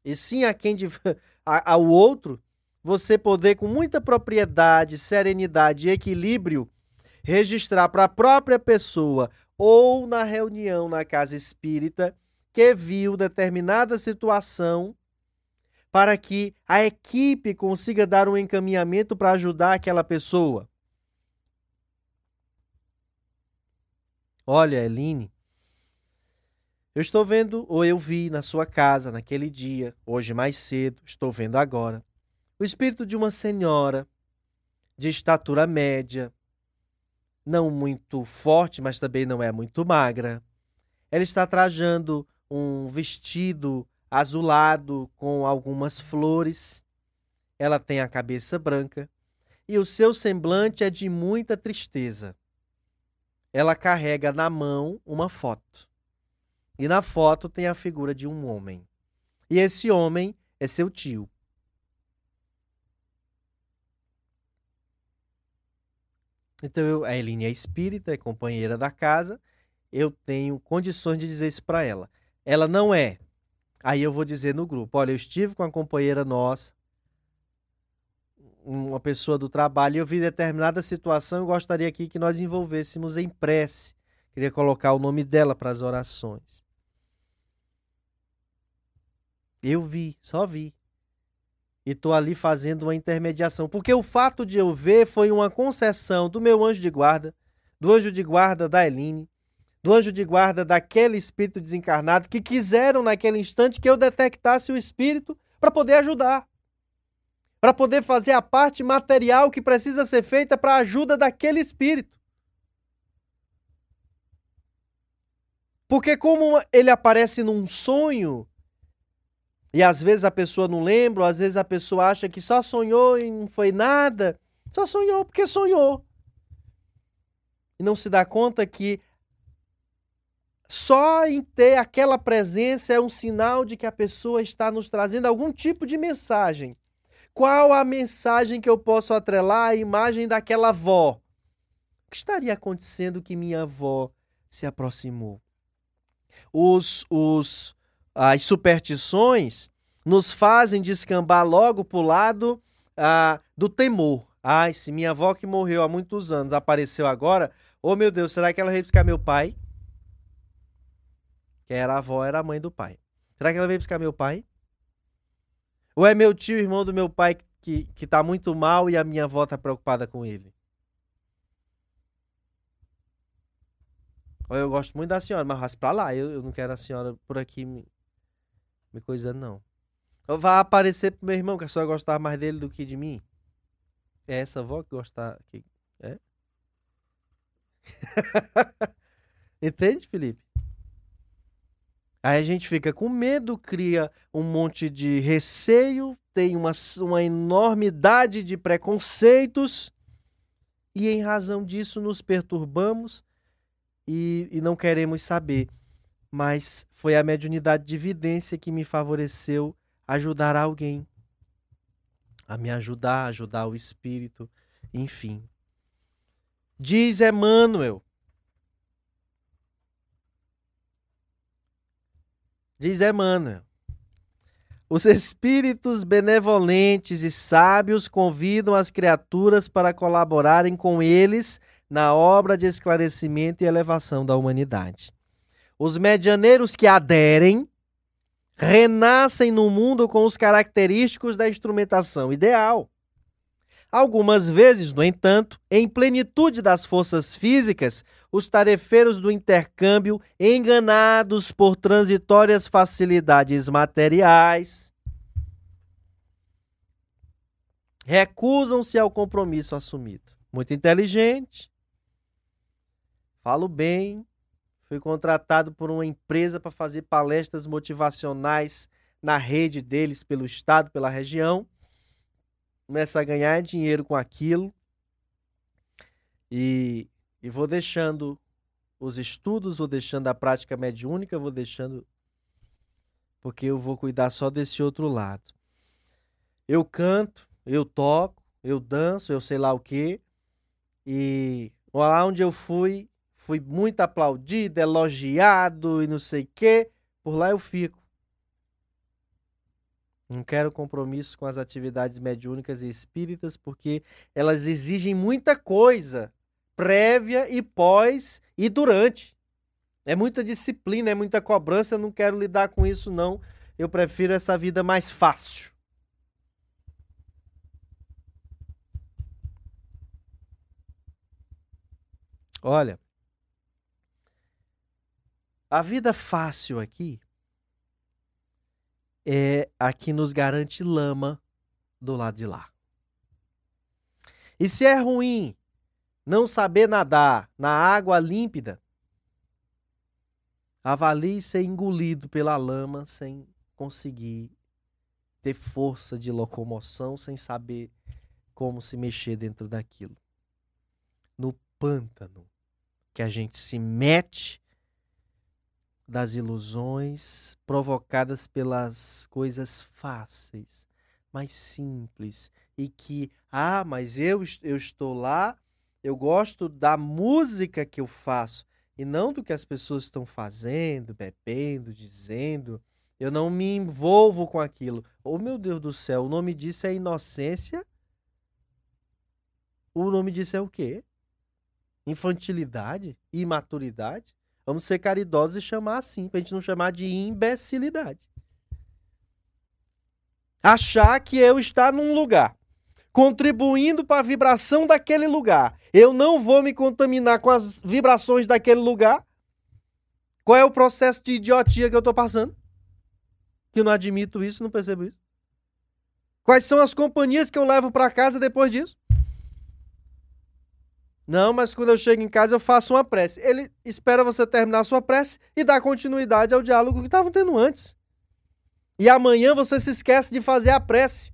e sim a quem a, ao outro, você poder com muita propriedade, serenidade e equilíbrio registrar para a própria pessoa ou na reunião na casa espírita que viu determinada situação para que a equipe consiga dar um encaminhamento para ajudar aquela pessoa. Olha, Eline, eu estou vendo, ou eu vi na sua casa naquele dia, hoje mais cedo, estou vendo agora, o espírito de uma senhora de estatura média, não muito forte, mas também não é muito magra. Ela está trajando um vestido azulado com algumas flores. Ela tem a cabeça branca e o seu semblante é de muita tristeza. Ela carrega na mão uma foto. E na foto tem a figura de um homem. E esse homem é seu tio. Então, eu, a Eline é espírita, é companheira da casa, eu tenho condições de dizer isso para ela. Ela não é. Aí eu vou dizer no grupo: olha, eu estive com a companheira nossa, uma pessoa do trabalho, eu vi determinada situação e gostaria aqui que nós envolvêssemos em prece. Queria colocar o nome dela para as orações. Eu vi, só vi e estou ali fazendo uma intermediação. Porque o fato de eu ver foi uma concessão do meu anjo de guarda, do anjo de guarda da Eline, do anjo de guarda daquele espírito desencarnado que quiseram naquele instante que eu detectasse o espírito para poder ajudar. Para poder fazer a parte material que precisa ser feita para a ajuda daquele espírito. Porque, como ele aparece num sonho, e às vezes a pessoa não lembra, às vezes a pessoa acha que só sonhou e não foi nada. Só sonhou porque sonhou. E não se dá conta que só em ter aquela presença é um sinal de que a pessoa está nos trazendo algum tipo de mensagem. Qual a mensagem que eu posso atrelar à imagem daquela avó? que estaria acontecendo que minha avó se aproximou? Os, os, as superstições nos fazem descambar logo para o lado ah, do temor. Ai, se minha avó que morreu há muitos anos apareceu agora, oh meu Deus, será que ela veio buscar meu pai? Que era a avó, era a mãe do pai. Será que ela veio buscar meu pai? Ou é meu tio, irmão do meu pai, que, que tá muito mal e a minha avó tá preocupada com ele? Eu gosto muito da senhora, mas raspa pra lá. Eu, eu não quero a senhora por aqui me, me coisando, não. Vai aparecer pro meu irmão que a senhora gostava mais dele do que de mim? É essa avó que gostava. Que, é? Entende, Felipe? Aí a gente fica com medo, cria um monte de receio, tem uma, uma enormidade de preconceitos, e em razão disso nos perturbamos e, e não queremos saber. Mas foi a mediunidade de evidência que me favoreceu ajudar alguém, a me ajudar, ajudar o espírito, enfim. Diz Emmanuel. Diz Emmanuel. Os espíritos benevolentes e sábios convidam as criaturas para colaborarem com eles na obra de esclarecimento e elevação da humanidade. Os medianeiros que aderem renascem no mundo com os característicos da instrumentação ideal. Algumas vezes, no entanto, em plenitude das forças físicas, os tarefeiros do intercâmbio, enganados por transitórias facilidades materiais, recusam-se ao compromisso assumido. Muito inteligente, falo bem, Fui contratado por uma empresa para fazer palestras motivacionais na rede deles, pelo estado, pela região. Começa a ganhar dinheiro com aquilo. E, e vou deixando os estudos, vou deixando a prática mediúnica, vou deixando. Porque eu vou cuidar só desse outro lado. Eu canto, eu toco, eu danço, eu sei lá o quê. E lá onde eu fui, fui muito aplaudido, elogiado e não sei o quê, por lá eu fico. Não quero compromisso com as atividades mediúnicas e espíritas, porque elas exigem muita coisa, prévia e pós e durante. É muita disciplina, é muita cobrança, não quero lidar com isso, não. Eu prefiro essa vida mais fácil. Olha, a vida fácil aqui é a que nos garante lama do lado de lá. E se é ruim não saber nadar na água límpida, avalie ser engolido pela lama sem conseguir ter força de locomoção, sem saber como se mexer dentro daquilo. No pântano que a gente se mete das ilusões provocadas pelas coisas fáceis, mais simples e que, ah, mas eu, eu estou lá, eu gosto da música que eu faço e não do que as pessoas estão fazendo, bebendo, dizendo. Eu não me envolvo com aquilo. Oh, meu Deus do céu, o nome disso é inocência? O nome disso é o quê? Infantilidade? Imaturidade? Vamos ser caridosos e chamar assim, pra gente não chamar de imbecilidade. Achar que eu estar num lugar, contribuindo para a vibração daquele lugar, eu não vou me contaminar com as vibrações daquele lugar. Qual é o processo de idiotia que eu estou passando? Que eu não admito isso, não percebo isso. Quais são as companhias que eu levo para casa depois disso? Não, mas quando eu chego em casa eu faço uma prece. Ele espera você terminar a sua prece e dá continuidade ao diálogo que estavam tendo antes. E amanhã você se esquece de fazer a prece.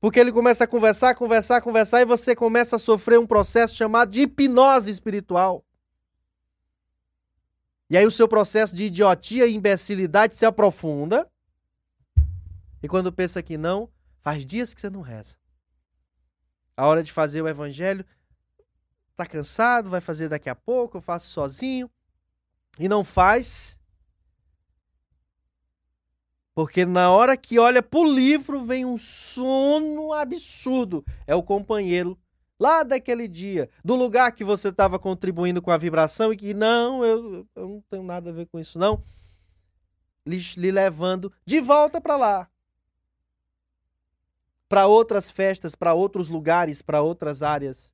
Porque ele começa a conversar, conversar, conversar e você começa a sofrer um processo chamado de hipnose espiritual. E aí o seu processo de idiotia e imbecilidade se aprofunda. E quando pensa que não, faz dias que você não reza. A hora de fazer o evangelho, tá cansado, vai fazer daqui a pouco, eu faço sozinho. E não faz. Porque na hora que olha pro livro vem um sono absurdo. É o companheiro lá daquele dia, do lugar que você estava contribuindo com a vibração e que não, eu, eu não tenho nada a ver com isso não, lhe, lhe levando de volta para lá. Para outras festas, para outros lugares, para outras áreas.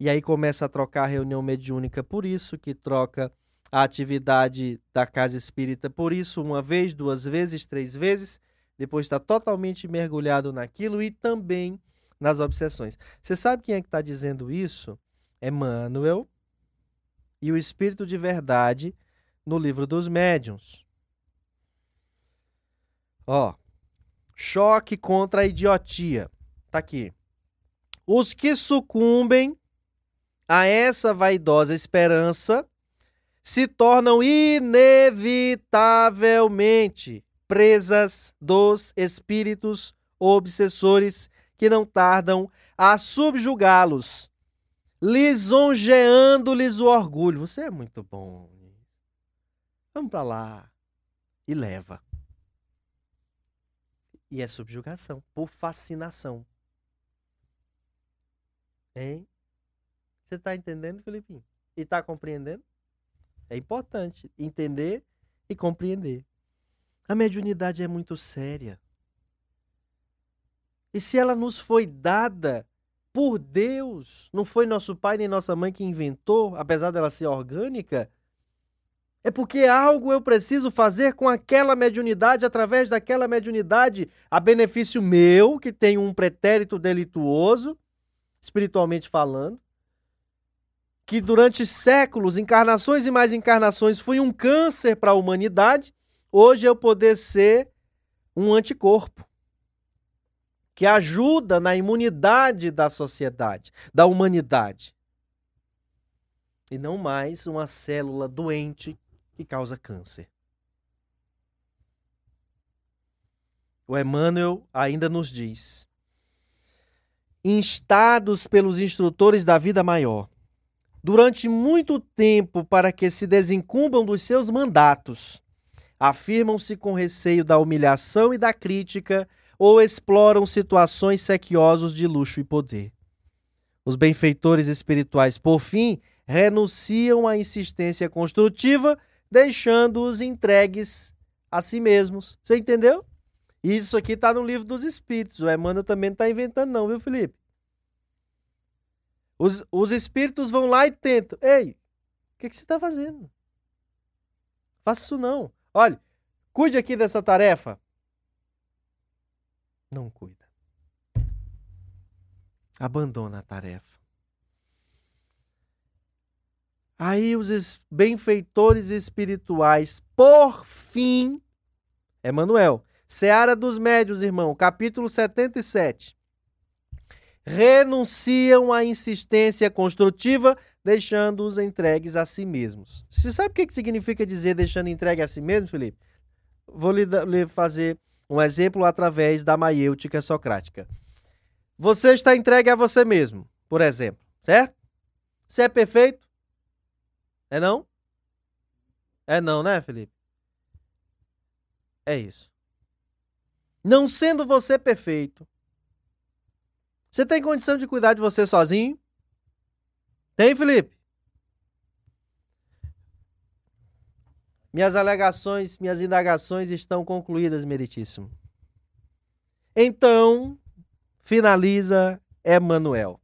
E aí começa a trocar a reunião mediúnica, por isso que troca a atividade da casa espírita, por isso, uma vez, duas vezes, três vezes, depois está totalmente mergulhado naquilo e também nas obsessões. Você sabe quem é que está dizendo isso? Emmanuel e o Espírito de Verdade no livro dos médiuns. Ó, choque contra a idiotia. Tá aqui. Os que sucumbem a essa vaidosa esperança se tornam inevitavelmente presas dos espíritos obsessores que não tardam a subjugá-los, lisonjeando-lhes o orgulho. Você é muito bom. Vamos para lá. E leva. E é subjugação, por fascinação. Hein? Você está entendendo, Filipinho? E está compreendendo? É importante entender e compreender. A mediunidade é muito séria. E se ela nos foi dada por Deus, não foi nosso pai nem nossa mãe que inventou, apesar dela ser orgânica, é porque algo eu preciso fazer com aquela mediunidade, através daquela mediunidade, a benefício meu, que tem um pretérito delituoso, espiritualmente falando, que durante séculos, encarnações e mais encarnações, foi um câncer para a humanidade, hoje eu poder ser um anticorpo que ajuda na imunidade da sociedade, da humanidade. E não mais uma célula doente que causa câncer. O Emmanuel ainda nos diz: instados pelos instrutores da vida maior, durante muito tempo para que se desincumbam dos seus mandatos, afirmam-se com receio da humilhação e da crítica ou exploram situações sequiosos de luxo e poder. Os benfeitores espirituais, por fim, renunciam à insistência construtiva, deixando-os entregues a si mesmos. Você entendeu? Isso aqui está no livro dos Espíritos. O Emmanuel também não está inventando, não, viu, Felipe? Os, os espíritos vão lá e tentam. Ei, o que, que você está fazendo? Faça isso não. Olha, cuide aqui dessa tarefa não cuida. Abandona a tarefa. Aí os benfeitores espirituais, por fim, Emanuel, Seara dos Médios, irmão, capítulo 77. Renunciam à insistência construtiva, deixando-os entregues a si mesmos. Você sabe o que significa dizer deixando entregue a si mesmo, Felipe? Vou lhe, lhe fazer um exemplo através da maiêutica socrática. Você está entregue a você mesmo, por exemplo, certo? Você é perfeito? É não? É não, né, Felipe? É isso. Não sendo você perfeito, você tem condição de cuidar de você sozinho? Tem, Felipe? Minhas alegações, minhas indagações estão concluídas, meritíssimo. Então, finaliza Emanuel.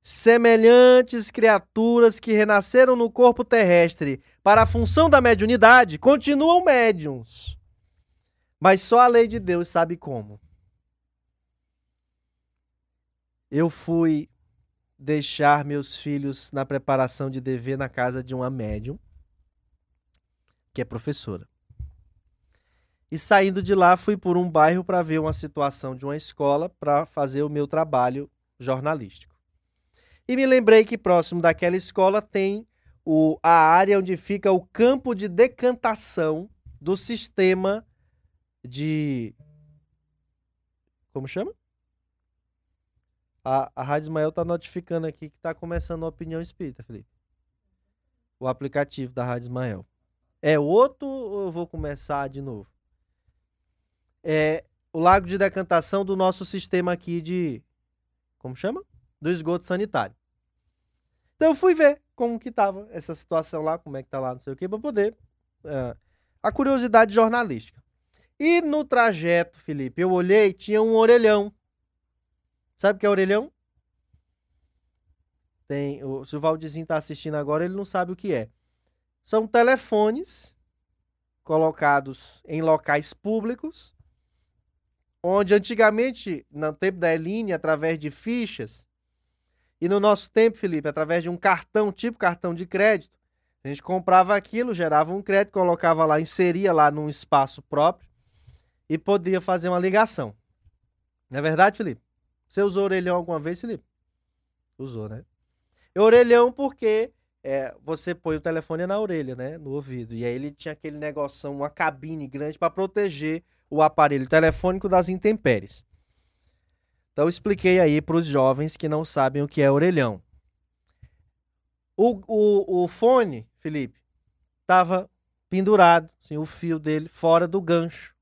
Semelhantes criaturas que renasceram no corpo terrestre para a função da mediunidade continuam médiums. Mas só a lei de Deus sabe como. Eu fui deixar meus filhos na preparação de dever na casa de uma médium que é professora. E saindo de lá, fui por um bairro para ver uma situação de uma escola para fazer o meu trabalho jornalístico. E me lembrei que próximo daquela escola tem o, a área onde fica o campo de decantação do sistema de. Como chama? A, a Rádio Ismael tá notificando aqui que tá começando a opinião espírita, Felipe. O aplicativo da Rádio Ismael. É outro ou eu vou começar de novo? É o lago de decantação do nosso sistema aqui de. Como chama? Do esgoto sanitário. Então eu fui ver como que tava essa situação lá, como é que tá lá, não sei o que, para poder. Uh, a curiosidade jornalística. E no trajeto, Felipe, eu olhei, tinha um orelhão. Sabe o que é orelhão? Tem, o, se o Valdizinho tá assistindo agora, ele não sabe o que é. São telefones colocados em locais públicos, onde antigamente, no tempo da Eline, através de fichas, e no nosso tempo, Felipe, através de um cartão, tipo cartão de crédito, a gente comprava aquilo, gerava um crédito, colocava lá, inseria lá num espaço próprio e podia fazer uma ligação. Não é verdade, Felipe? Você usou orelhão alguma vez, Felipe? Usou, né? Orelhão porque é, você põe o telefone na orelha, né? No ouvido. E aí ele tinha aquele negócio, uma cabine grande para proteger o aparelho telefônico das intempéries. Então expliquei aí para os jovens que não sabem o que é orelhão. O, o, o fone, Felipe, estava pendurado, assim, o fio dele fora do gancho.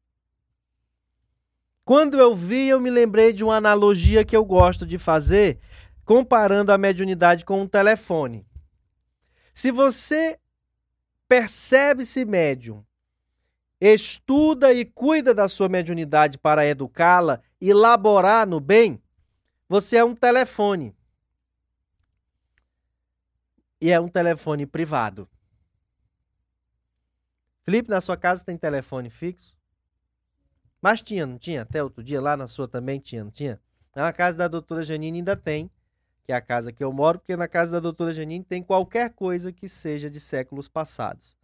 Quando eu vi, eu me lembrei de uma analogia que eu gosto de fazer, comparando a mediunidade com um telefone. Se você percebe-se médium, estuda e cuida da sua mediunidade para educá-la e laborar no bem, você é um telefone. E é um telefone privado. Felipe, na sua casa tem telefone fixo? Mas tinha, não tinha? Até outro dia lá na sua também tinha, não tinha? Na casa da doutora Janine ainda tem, que é a casa que eu moro, porque na casa da doutora Janine tem qualquer coisa que seja de séculos passados.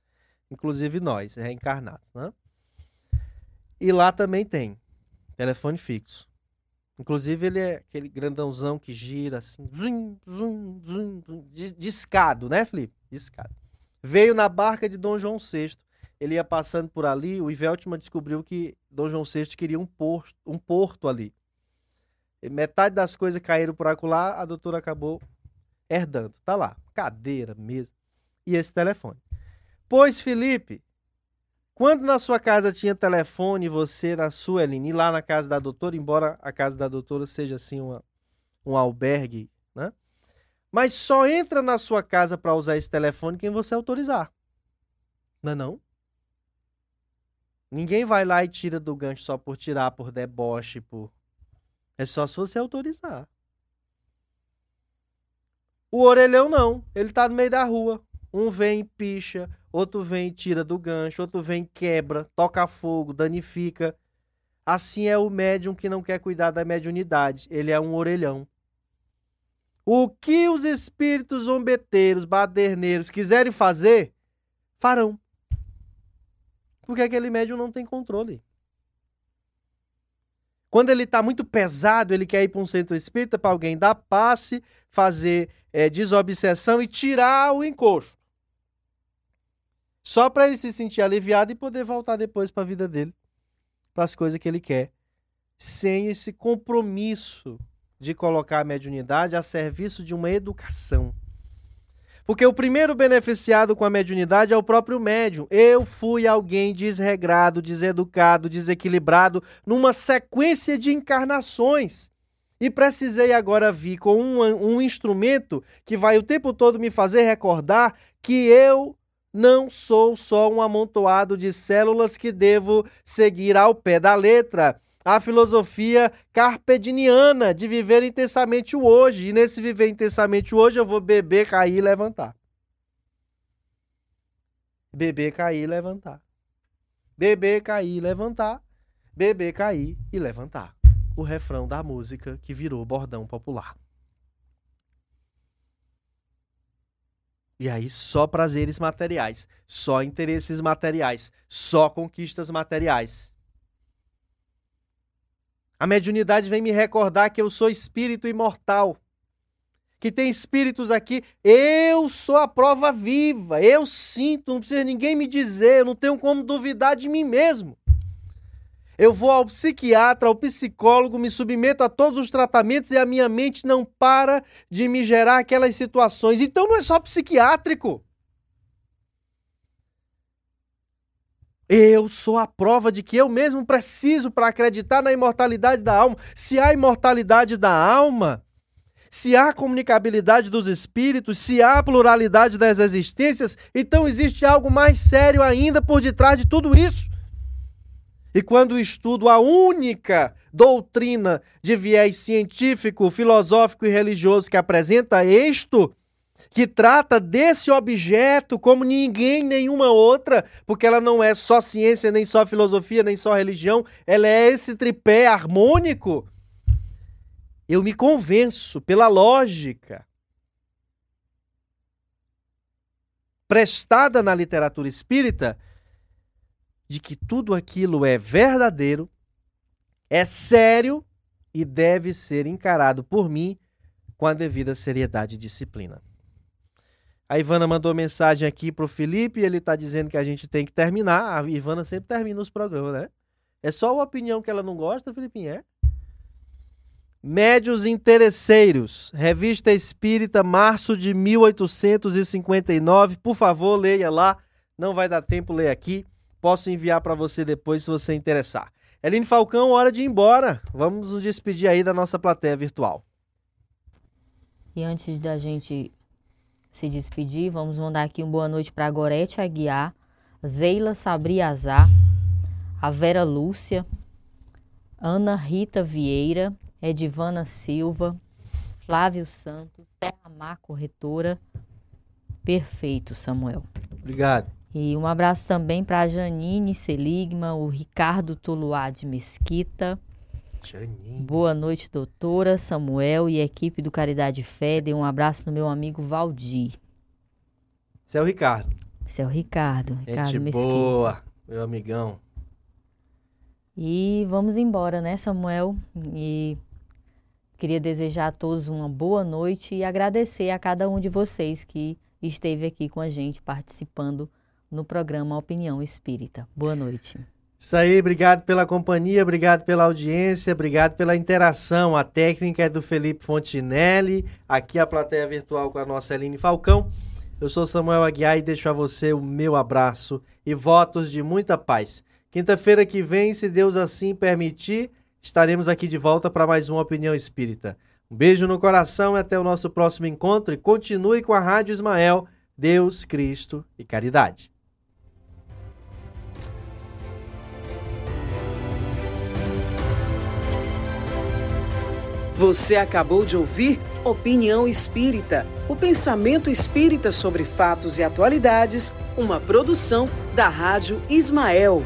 Inclusive nós, reencarnados. Né? E lá também tem telefone fixo. Inclusive ele é aquele grandãozão que gira assim, zum, zum, zum, discado, né, Felipe? Discado. Veio na barca de Dom João VI ele ia passando por ali, o Iveltman descobriu que Dom João VI queria um porto, um porto ali. E metade das coisas caíram por acolá, a doutora acabou herdando. Tá lá, cadeira, mesa e esse telefone. Pois, Felipe, quando na sua casa tinha telefone, você na sua, Eline, lá na casa da doutora, embora a casa da doutora seja assim uma, um albergue, né? Mas só entra na sua casa para usar esse telefone quem você autorizar. Não é não? Ninguém vai lá e tira do gancho só por tirar, por deboche, por. É só se você autorizar. O orelhão não. Ele tá no meio da rua. Um vem e picha, outro vem e tira do gancho, outro vem e quebra, toca fogo, danifica. Assim é o médium que não quer cuidar da mediunidade. Ele é um orelhão. O que os espíritos zombeteiros, baderneiros quiserem fazer, farão. Porque aquele médium não tem controle. Quando ele está muito pesado, ele quer ir para um centro espírita para alguém dar passe, fazer é, desobsessão e tirar o encosto. Só para ele se sentir aliviado e poder voltar depois para a vida dele, para as coisas que ele quer, sem esse compromisso de colocar a mediunidade a serviço de uma educação. Porque o primeiro beneficiado com a mediunidade é o próprio médium. Eu fui alguém desregrado, deseducado, desequilibrado, numa sequência de encarnações. E precisei agora vir com um, um instrumento que vai o tempo todo me fazer recordar que eu não sou só um amontoado de células que devo seguir ao pé da letra a filosofia carpediniana de viver intensamente o hoje. E nesse viver intensamente o hoje, eu vou beber, cair e levantar. Beber, cair e levantar. Beber, cair e levantar. Beber, cair e levantar. O refrão da música que virou bordão popular. E aí, só prazeres materiais, só interesses materiais, só conquistas materiais. A mediunidade vem me recordar que eu sou espírito imortal. Que tem espíritos aqui. Eu sou a prova viva. Eu sinto, não precisa ninguém me dizer. Eu não tenho como duvidar de mim mesmo. Eu vou ao psiquiatra, ao psicólogo, me submeto a todos os tratamentos e a minha mente não para de me gerar aquelas situações. Então não é só psiquiátrico. Eu sou a prova de que eu mesmo preciso para acreditar na imortalidade da alma. Se há imortalidade da alma, se há comunicabilidade dos espíritos, se há pluralidade das existências, então existe algo mais sério ainda por detrás de tudo isso. E quando estudo a única doutrina de viés científico, filosófico e religioso que apresenta isto, que trata desse objeto como ninguém nenhuma outra, porque ela não é só ciência, nem só filosofia, nem só religião, ela é esse tripé harmônico. Eu me convenço pela lógica prestada na literatura espírita de que tudo aquilo é verdadeiro, é sério e deve ser encarado por mim com a devida seriedade e disciplina. A Ivana mandou mensagem aqui pro Felipe ele está dizendo que a gente tem que terminar. A Ivana sempre termina os programas, né? É só uma opinião que ela não gosta, Felipe? É? Médios Interesseiros, Revista Espírita, março de 1859. Por favor, leia lá. Não vai dar tempo ler aqui. Posso enviar para você depois se você interessar. Eline Falcão, hora de ir embora. Vamos nos despedir aí da nossa plateia virtual. E antes da gente se despedir, vamos mandar aqui uma boa noite para Gorete Aguiar, Zeila Sabriazar, a Vera Lúcia, Ana Rita Vieira, Edivana Silva, Flávio Santos, Terra Mar Corretora. Perfeito, Samuel. Obrigado. E um abraço também para a Janine Seligma, o Ricardo Tuluá de Mesquita, Janine. Boa noite, doutora Samuel e equipe do Caridade Fé. Dê um abraço no meu amigo Valdir. Esse é Ricardo. É o Ricardo. Ricardo Gente boa, meu amigão. E vamos embora, né, Samuel? E queria desejar a todos uma boa noite e agradecer a cada um de vocês que esteve aqui com a gente participando no programa Opinião Espírita. Boa noite. Isso aí, obrigado pela companhia, obrigado pela audiência, obrigado pela interação. A técnica é do Felipe Fontinelli, aqui a plateia virtual com a nossa Eline Falcão. Eu sou Samuel Aguiar e deixo a você o meu abraço e votos de muita paz. Quinta-feira que vem, se Deus assim permitir, estaremos aqui de volta para mais uma Opinião Espírita. Um beijo no coração e até o nosso próximo encontro e continue com a Rádio Ismael, Deus, Cristo e Caridade. Você acabou de ouvir Opinião Espírita, o pensamento espírita sobre fatos e atualidades, uma produção da Rádio Ismael.